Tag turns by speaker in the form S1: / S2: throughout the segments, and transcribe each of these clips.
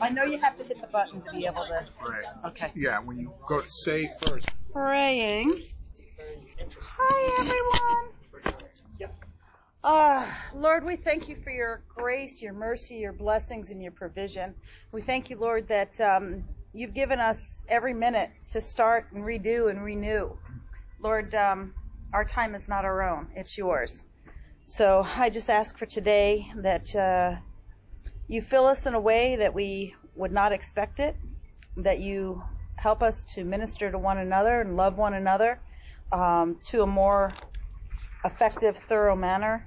S1: I know you have to hit the button to be able to.
S2: Right.
S1: Okay.
S2: Yeah, when you go to say first.
S1: Praying. Hi, everyone. Uh, Lord, we thank you for your grace, your mercy, your blessings, and your provision. We thank you, Lord, that um, you've given us every minute to start and redo and renew. Lord, um, our time is not our own, it's yours. So I just ask for today that uh, you fill us in a way that we would not expect it, that you help us to minister to one another and love one another um, to a more effective, thorough manner.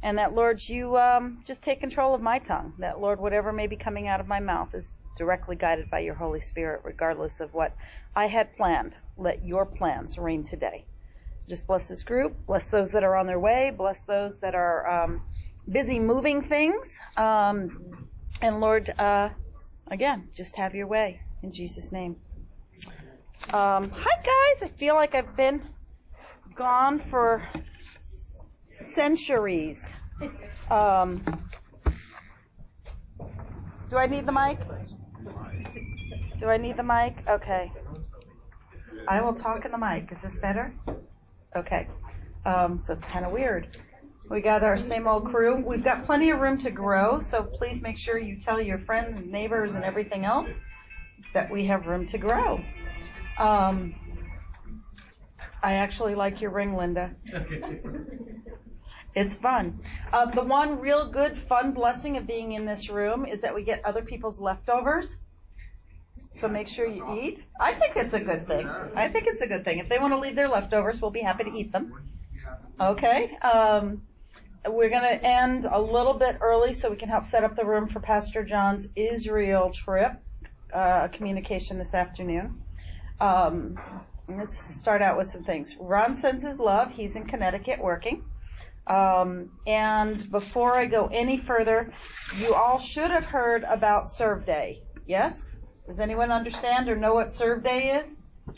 S1: And that, Lord, you um, just take control of my tongue. That, Lord, whatever may be coming out of my mouth is directly guided by your Holy Spirit, regardless of what I had planned. Let your plans reign today. Just bless this group. Bless those that are on their way. Bless those that are um, busy moving things. Um, and Lord, uh, again, just have your way in Jesus' name. Um, hi guys. I feel like I've been gone for centuries. Um, do I need the mic? Do I need the mic? Okay. I will talk in the mic. Is this better? Okay. Um, so it's kind of weird. We got our same old crew. We've got plenty of room to grow, so please make sure you tell your friends and neighbors and everything else that we have room to grow. Um, I actually like your ring, Linda. It's fun. Uh, the one real good, fun blessing of being in this room is that we get other people's leftovers. So make sure you eat. I think it's a good thing. I think it's a good thing. If they want to leave their leftovers, we'll be happy to eat them. Okay. Um, we're going to end a little bit early so we can help set up the room for Pastor John's Israel trip, uh, communication this afternoon. Um, let's start out with some things. Ron sends his love. He's in Connecticut working. Um, and before I go any further, you all should have heard about Serve Day. Yes? Does anyone understand or know what Serve Day is?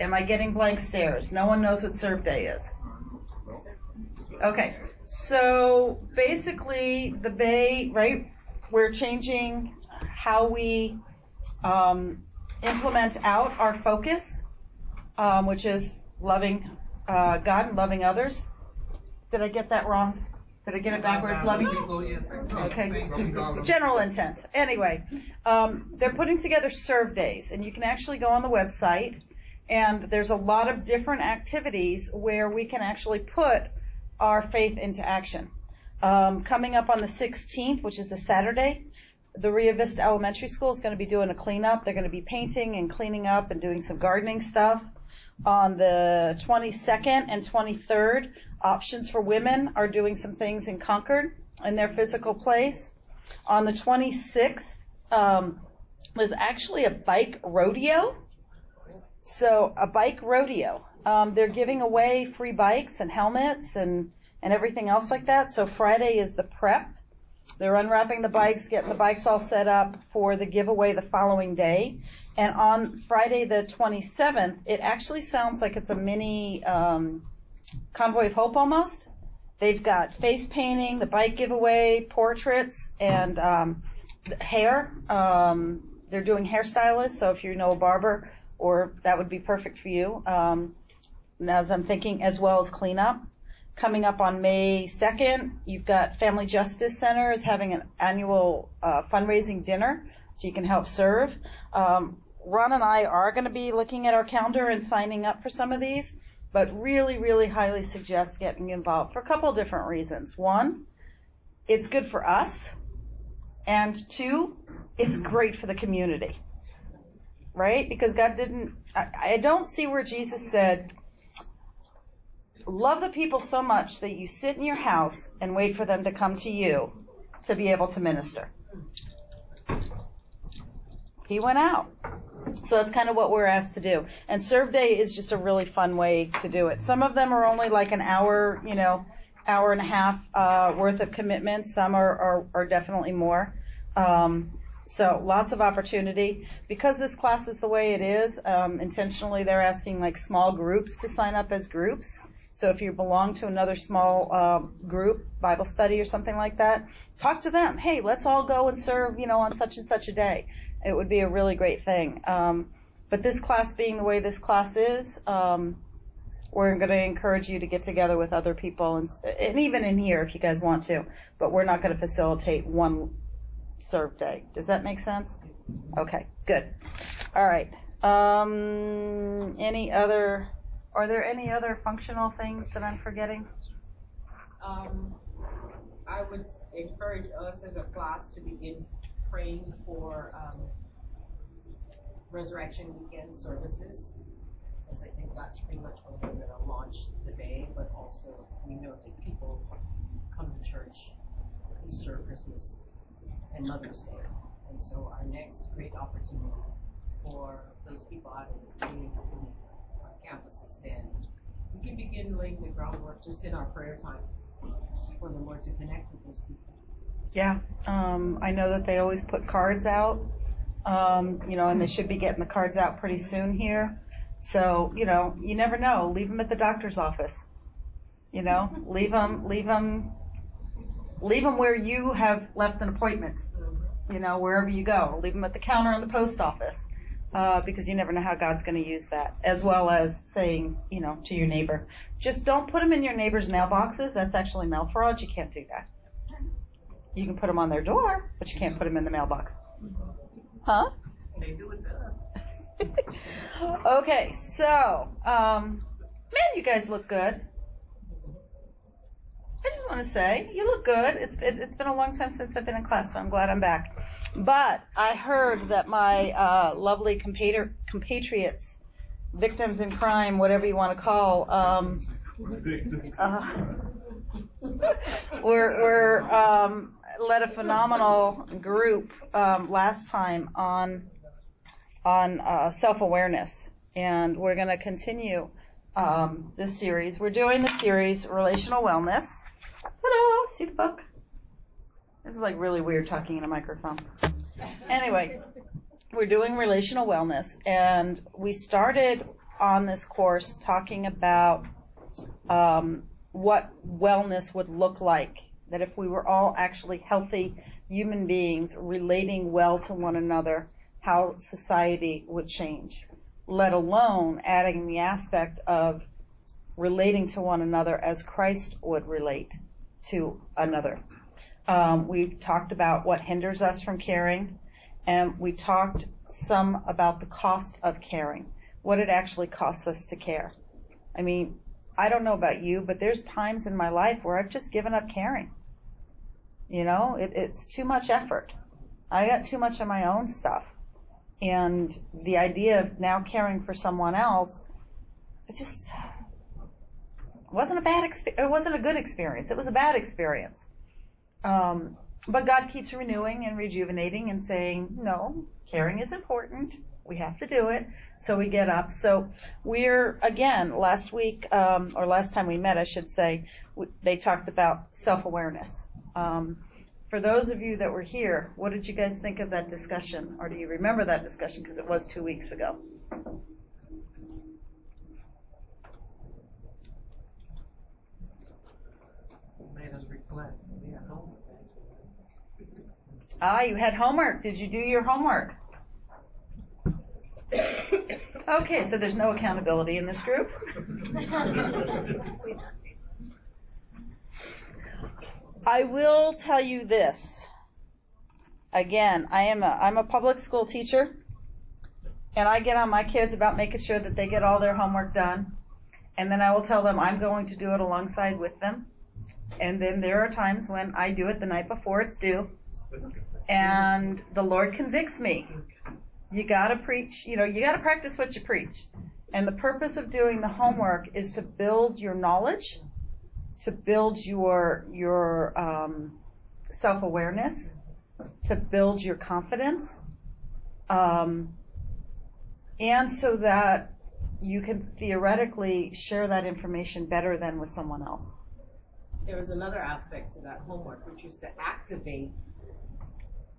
S1: Am I getting blank stares? No one knows what Serve Day is. Okay. So basically, the Bay, right? We're changing how we um, implement out our focus, um, which is loving uh, God and loving others. Did I get that wrong? Did I get it backwards? Loving people, yes. Okay. General intent. Anyway, um, they're putting together serve days, and you can actually go on the website, and there's a lot of different activities where we can actually put our faith into action. Um, coming up on the 16th, which is a Saturday, the Rio Vista Elementary School is going to be doing a cleanup. They're going to be painting and cleaning up and doing some gardening stuff. On the 22nd and 23rd, Options for Women are doing some things in Concord in their physical place. On the 26th, um, was actually a bike rodeo. So a bike rodeo. Um, they're giving away free bikes and helmets and and everything else like that. So Friday is the prep. They're unwrapping the bikes, getting the bikes all set up for the giveaway the following day. And on Friday the 27th, it actually sounds like it's a mini um, convoy of hope almost. They've got face painting, the bike giveaway, portraits, and um, hair. Um, they're doing hairstylists, so if you know a barber, or that would be perfect for you. Um, as I'm thinking, as well as cleanup. Coming up on May 2nd, you've got Family Justice Center is having an annual uh, fundraising dinner, so you can help serve. Um, Ron and I are going to be looking at our calendar and signing up for some of these, but really, really highly suggest getting involved for a couple different reasons. One, it's good for us, and two, it's great for the community, right? Because God didn't. I, I don't see where Jesus said, love the people so much that you sit in your house and wait for them to come to you to be able to minister. He went out. So that's kind of what we're asked to do. And serve day is just a really fun way to do it. Some of them are only like an hour, you know, hour and a half uh, worth of commitment. Some are, are, are definitely more. Um, so lots of opportunity. Because this class is the way it is, um, intentionally they're asking like small groups to sign up as groups So if you belong to another small um, group, Bible study or something like that, talk to them. Hey, let's all go and serve, you know, on such and such a day. It would be a really great thing. Um, but this class being the way this class is, um, we're going to encourage you to get together with other people and, and even in here if you guys want to. But we're not going to facilitate one serve day. Does that make sense? Okay, good. All right. Um, any other? Are there any other functional things that I'm forgetting?
S3: Um, I would encourage us as a class to begin praying for um, Resurrection Weekend services, because I think that's pretty much when we're going to launch the day, but also we know that people come to church Easter, Christmas, and Mother's Day. And so our next great opportunity for those people out in the community campuses, then we can begin laying the groundwork just in our prayer time for the Lord to connect with those people.
S1: Yeah, um, I know that they always put cards out, um, you know, and they should be getting the cards out pretty soon here. So, you know, you never know. Leave them at the doctor's office. You know, leave them, leave them, leave them where you have left an appointment. You know, wherever you go, leave them at the counter in the post office. Uh, because you never know how God's going to use that, as well as saying, you know, to your neighbor, just don't put them in your neighbor's mailboxes. That's actually mail fraud. You can't do that. You can put them on their door, but you can't put them in the mailbox. Huh?
S3: They do it to us.
S1: okay, so, um, man, you guys look good. I just want to say, you look good. It's it, has been a long time since I've been in class, so I'm glad I'm back. But I heard that my uh, lovely compatri- compatriots, victims in crime, whatever you want to call, um, uh, we're, we're um, led a phenomenal group um, last time on on uh, self awareness, and we're going to continue um, this series. We're doing the series Relational Wellness. See the book? This is like really weird talking in a microphone. Anyway, we're doing relational wellness, and we started on this course talking about um, what wellness would look like. That if we were all actually healthy human beings relating well to one another, how society would change. Let alone adding the aspect of relating to one another as Christ would relate to another. Um, we've talked about what hinders us from caring, and we talked some about the cost of caring, what it actually costs us to care. I mean, I don't know about you, but there's times in my life where I've just given up caring. You know, it, it's too much effort. I got too much of my own stuff. And the idea of now caring for someone else, it just wasn't a bad experience. It wasn't a good experience. It was a bad experience. Um, but God keeps renewing and rejuvenating and saying, no, caring is important. We have to do it. So we get up. So we're, again, last week, um, or last time we met, I should say, we, they talked about self-awareness. Um, for those of you that were here, what did you guys think of that discussion? Or do you remember that discussion? Because it was two weeks ago.
S3: Made us reflect. We have homework.
S1: Ah, you had homework. Did you do your homework? Okay, so there's no accountability in this group. I will tell you this. Again, I am a I'm a public school teacher and I get on my kids about making sure that they get all their homework done. And then I will tell them I'm going to do it alongside with them. And then there are times when I do it the night before it's due. And the Lord convicts me. You gotta preach, you know, you gotta practice what you preach. And the purpose of doing the homework is to build your knowledge, to build your, your, um, self-awareness, to build your confidence, um, and so that you can theoretically share that information better than with someone else.
S3: There was another aspect to that homework, which was to activate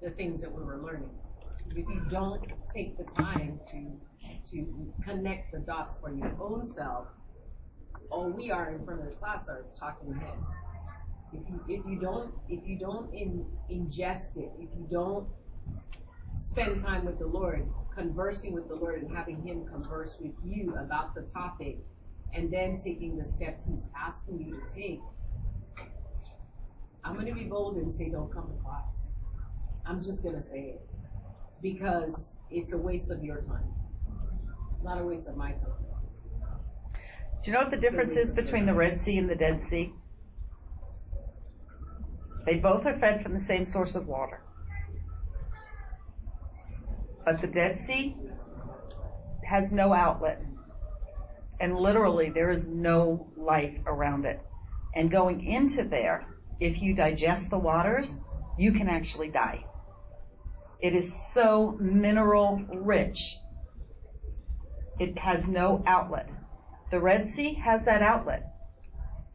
S3: the things that we were learning. If you don't take the time to to connect the dots for your own self, all we are in front of the class are talking heads. If you if you don't if you don't in, ingest it, if you don't spend time with the Lord, conversing with the Lord and having Him converse with you about the topic, and then taking the steps He's asking you to take, I'm going to be bold and say, don't come to class. I'm just going to say it because it's a waste of your time, not a waste of my time.
S1: Do you know what the difference is between the Red Sea and the Dead Sea? They both are fed from the same source of water. But the Dead Sea has no outlet. And literally, there is no life around it. And going into there, if you digest the waters, you can actually die. It is so mineral rich. It has no outlet. The Red Sea has that outlet.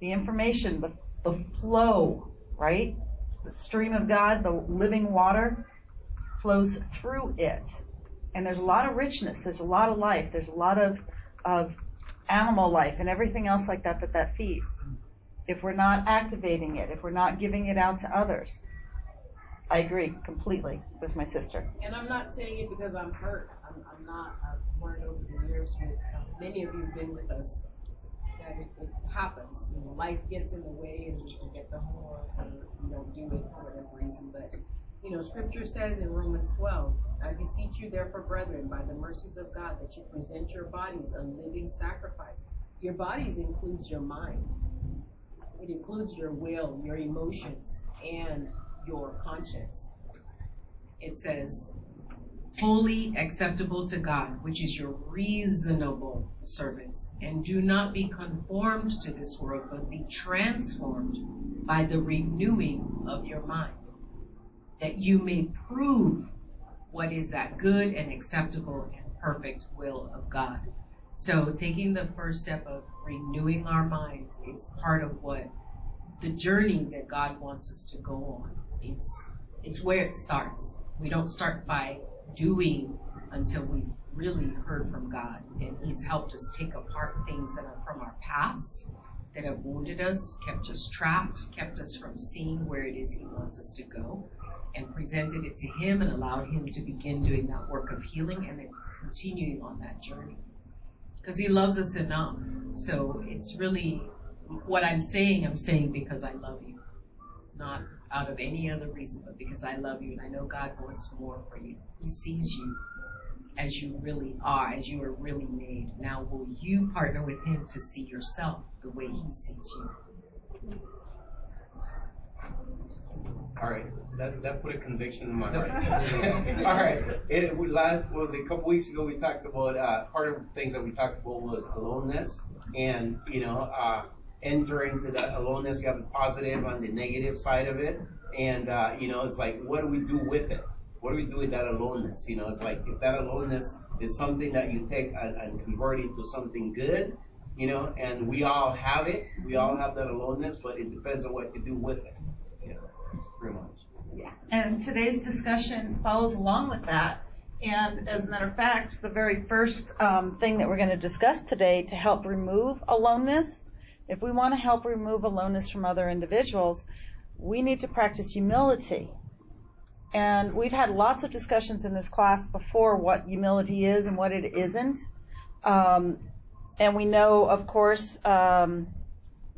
S1: The information, the, the flow, right? The stream of God, the living water flows through it. And there's a lot of richness. There's a lot of life. There's a lot of, of animal life and everything else like that that that feeds. If we're not activating it, if we're not giving it out to others, I agree completely with my sister.
S3: And I'm not saying it because I'm hurt. I'm, I'm not. I've learned over the years with many of you have been with us that it, it happens. You know, life gets in the way and we forget the homework or we don't do it for whatever reason. But you know, Scripture says in Romans 12, I beseech you therefore, brethren, by the mercies of God, that you present your bodies a living sacrifice. Your bodies includes your mind. It includes your will, your emotions, and your conscience. It says, fully acceptable to God, which is your reasonable service. And do not be conformed to this world, but be transformed by the renewing of your mind, that you may prove what is that good and acceptable and perfect will of God. So taking the first step of renewing our minds is part of what the journey that God wants us to go on. It's it's where it starts. We don't start by doing until we've really heard from God. And He's helped us take apart things that are from our past, that have wounded us, kept us trapped, kept us from seeing where it is He wants us to go, and presented it to Him and allowed Him to begin doing that work of healing and then continuing on that journey. Because He loves us enough. So it's really what I'm saying, I'm saying because I love you. Not out of any other reason, but because I love you and I know God wants more for you. He sees you as you really are, as you are really made. Now, will you partner with Him to see yourself the way He sees you?
S4: All right, that, that put a conviction in my heart. All right, it, we last was a couple weeks ago. We talked about uh, part of the things that we talked about was aloneness, and you know, uh, enter into that aloneness. You have the positive and the negative side of it, and uh, you know, it's like, what do we do with it? What do we do with that aloneness? You know, it's like if that aloneness is something that you take and, and convert into something good, you know, and we all have it. We all have that aloneness, but it depends on what you do with it. You know, pretty much.
S1: Yeah. And today's discussion follows along with that. And as a matter of fact, the very first um, thing that we're going to discuss today to help remove aloneness, if we want to help remove aloneness from other individuals, we need to practice humility. And we've had lots of discussions in this class before what humility is and what it isn't. Um, and we know, of course, um,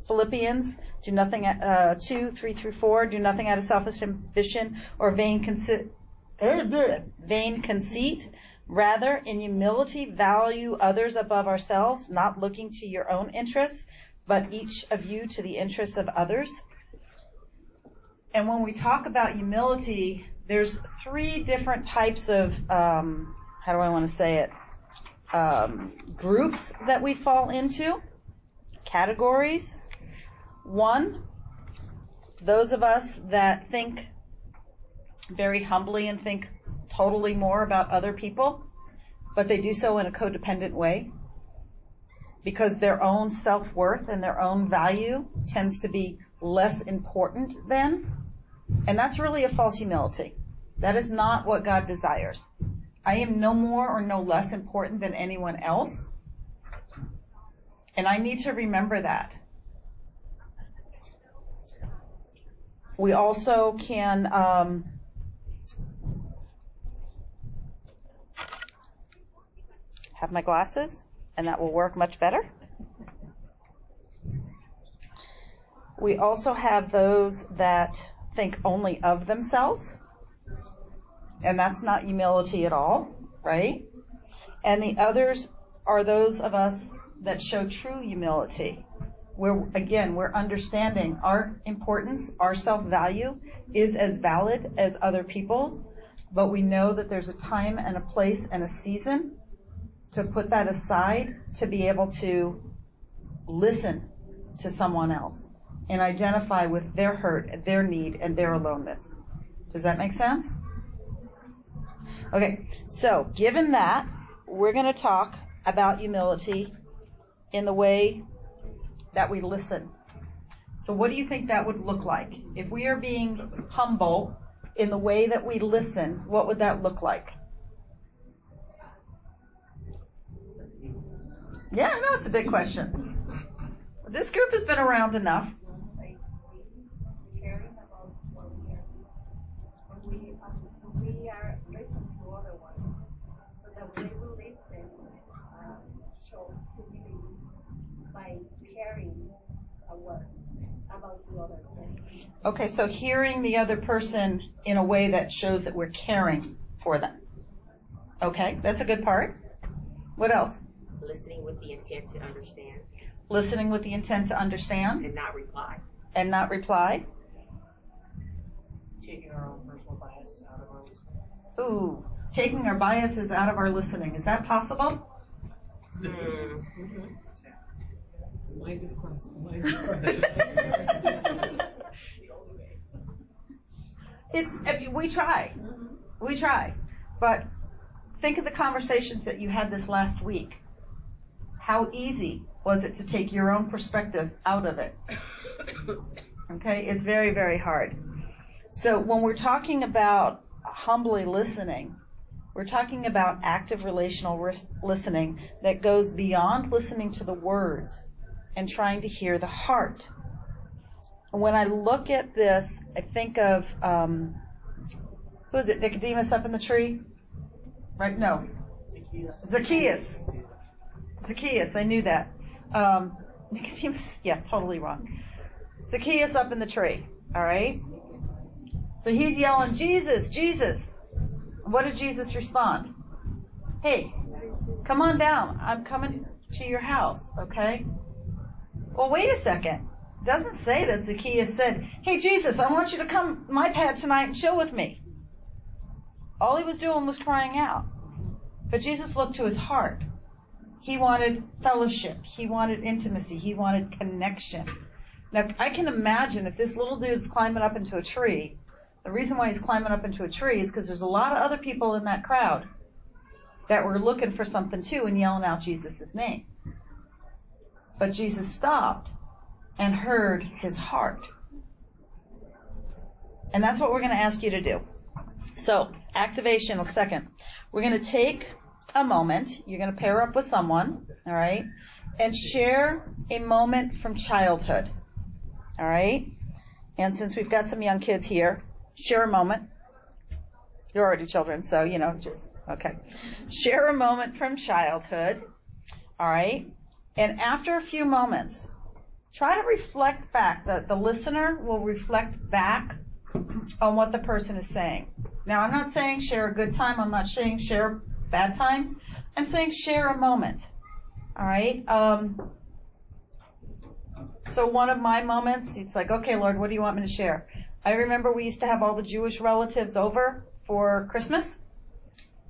S1: Philippians, do nothing, uh, 2, 3 through 4, do nothing out of selfish ambition or vain conceit, vain conceit. Rather, in humility, value others above ourselves, not looking to your own interests, but each of you to the interests of others. And when we talk about humility, there's three different types of, um, how do I want to say it, um, groups that we fall into, categories. One, those of us that think very humbly and think totally more about other people, but they do so in a codependent way because their own self-worth and their own value tends to be less important than. And that's really a false humility. That is not what God desires. I am no more or no less important than anyone else. And I need to remember that. We also can um, have my glasses, and that will work much better. We also have those that think only of themselves, and that's not humility at all, right? And the others are those of us that show true humility. Where again, we're understanding our importance, our self-value is as valid as other people's, but we know that there's a time and a place and a season to put that aside to be able to listen to someone else and identify with their hurt, their need, and their aloneness. Does that make sense? Okay, so given that, we're going to talk about humility in the way that we listen. So what do you think that would look like? If we are being humble in the way that we listen, what would that look like? Yeah, I know it's a big question. This group has been around enough.
S5: we are other so that humility by caring about the other.
S1: Okay, so hearing the other person in a way that shows that we're caring for them. Okay, that's a good part. What else?
S6: Listening with the intent to understand
S1: Listening with the intent to understand
S6: and not reply.
S1: and not reply.
S3: Taking our own personal biases out of our listening.
S1: Ooh, taking our biases out of our listening. Is that possible?
S6: Mm.
S3: The mind of Christ, the mind of
S1: It's I mean, we try, we try, but think of the conversations that you had this last week. How easy was it to take your own perspective out of it? Okay, it's very very hard. So when we're talking about humbly listening, we're talking about active relational ris- listening that goes beyond listening to the words and trying to hear the heart. And when I look at this, I think of um, who is it? Nicodemus up in the tree, right? No, Zacchaeus. Zacchaeus. I knew that. Um, Nicodemus. Yeah, totally wrong. Zacchaeus up in the tree. All right. So he's yelling, "Jesus, Jesus!" What did Jesus respond? Hey, come on down. I'm coming to your house. Okay. Well, wait a second. It doesn't say that Zacchaeus said, Hey Jesus, I want you to come my pad tonight and chill with me. All he was doing was crying out. But Jesus looked to his heart. He wanted fellowship. He wanted intimacy. He wanted connection. Now, I can imagine if this little dude's climbing up into a tree, the reason why he's climbing up into a tree is because there's a lot of other people in that crowd that were looking for something too and yelling out Jesus' name. But Jesus stopped and heard his heart. And that's what we're going to ask you to do. So, activation, a second. We're going to take a moment. You're going to pair up with someone, all right, and share a moment from childhood, all right? And since we've got some young kids here, share a moment. You're already children, so, you know, just, okay. Share a moment from childhood, all right? And after a few moments, try to reflect back. The, the listener will reflect back on what the person is saying. Now, I'm not saying share a good time. I'm not saying share bad time. I'm saying share a moment. All right. Um, so one of my moments, it's like, okay, Lord, what do you want me to share? I remember we used to have all the Jewish relatives over for Christmas,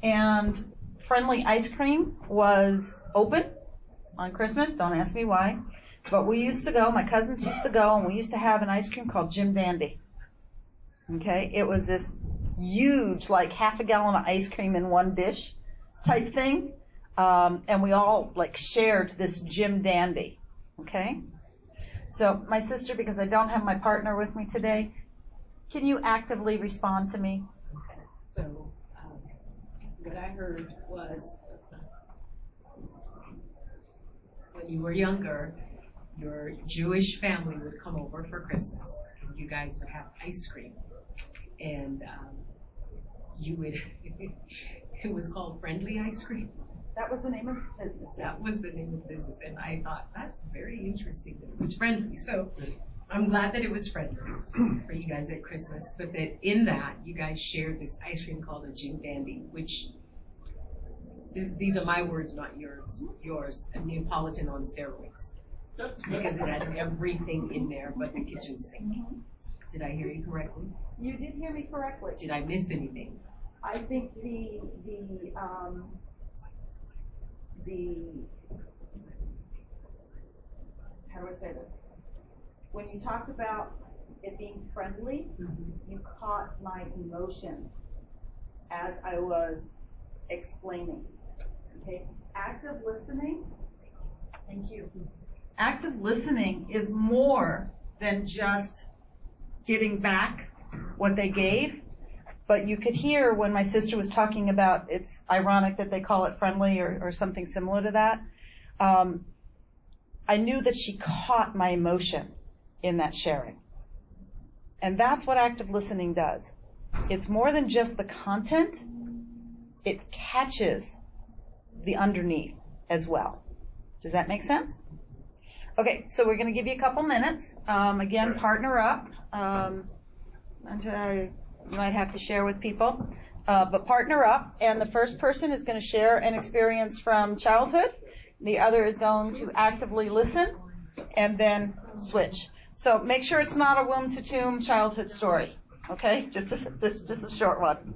S1: and friendly ice cream was open on Christmas. Don't ask me why. But we used to go, my cousins used to go, and we used to have an ice cream called Jim Dandy. Okay, it was this huge, like half a gallon of ice cream in one dish type thing. Um, and we all like shared this Jim Dandy. Okay? So my sister, because I don't have my partner with me today, can you actively respond to me?
S7: Okay, so, um, what I heard was,
S3: when you were younger, your Jewish family would come over for Christmas. And you guys would have ice cream, and um, you would. it was called friendly ice cream.
S1: That was the name of the business.
S3: That was the name of the business, and I thought that's very interesting that it was friendly. So I'm glad that it was friendly for you guys at Christmas, but that in that you guys shared this ice cream called a Jim Dandy, which this, these are my words, not yours. Yours, a Neapolitan on steroids, because it had everything in there but the kitchen sink. Did I hear you correctly?
S1: You did hear me correctly.
S3: Did I miss anything?
S1: I think the, the, um, the, how do I say this? When you talked about it being friendly, you caught my emotion as I was explaining. Okay, active listening. Thank you. Active listening is more than just giving back what they gave. But you could hear when my sister was talking about it's ironic that they call it friendly or, or something similar to that. Um, I knew that she caught my emotion in that sharing. And that's what active listening does. It's more than just the content, it catches the underneath as well. Does that make sense? Okay, so we're going to give you a couple minutes. Um, again, partner up. Um, you might have to share with people, uh, but partner up. And the first person is going to share an experience from childhood. The other is going to actively listen and then switch. So make sure it's not a womb to tomb childhood story. Okay, just just just a short one.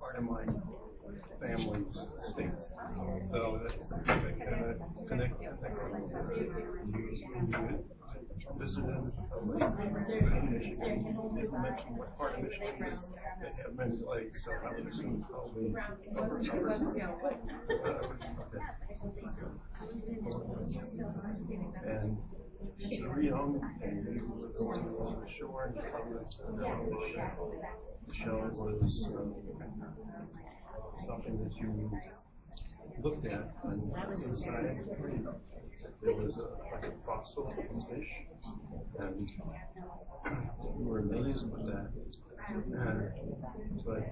S2: part of my family state. So that's uh, connect, connect. Visited Michigan, didn't mention what part of. And were young, and we were going along the shore, and the shell was um, something that you looked at, and inside there was a, like a fossil of fish, and we were amazed with that. And, but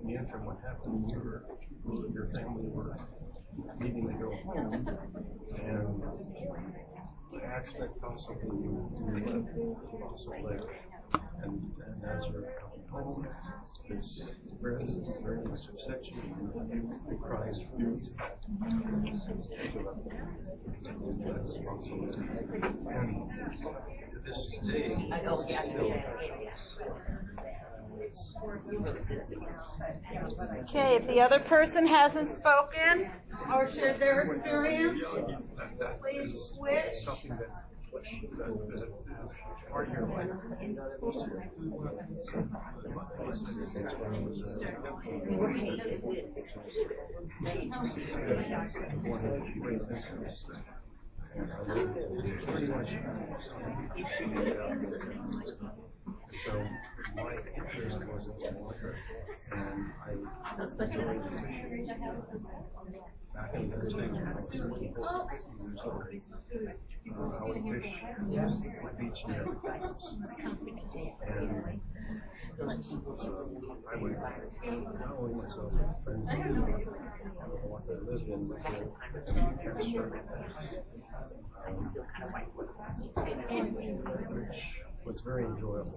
S2: in the interim, what happened, you were, your family were needing to go home, and by accident possibly you, you the there. And, and as upsets you, and to this day,
S1: Okay, if the other person hasn't spoken or shared their experience, Please switch.
S2: Part of your life. Pretty much. So my interest was in water, and I fishing. Back in those days, when I was uh, I would fish my beach near the. And I would, not only myself, but friends, I don't know what they lived in, but they, they would catch surf. Which was very enjoyable.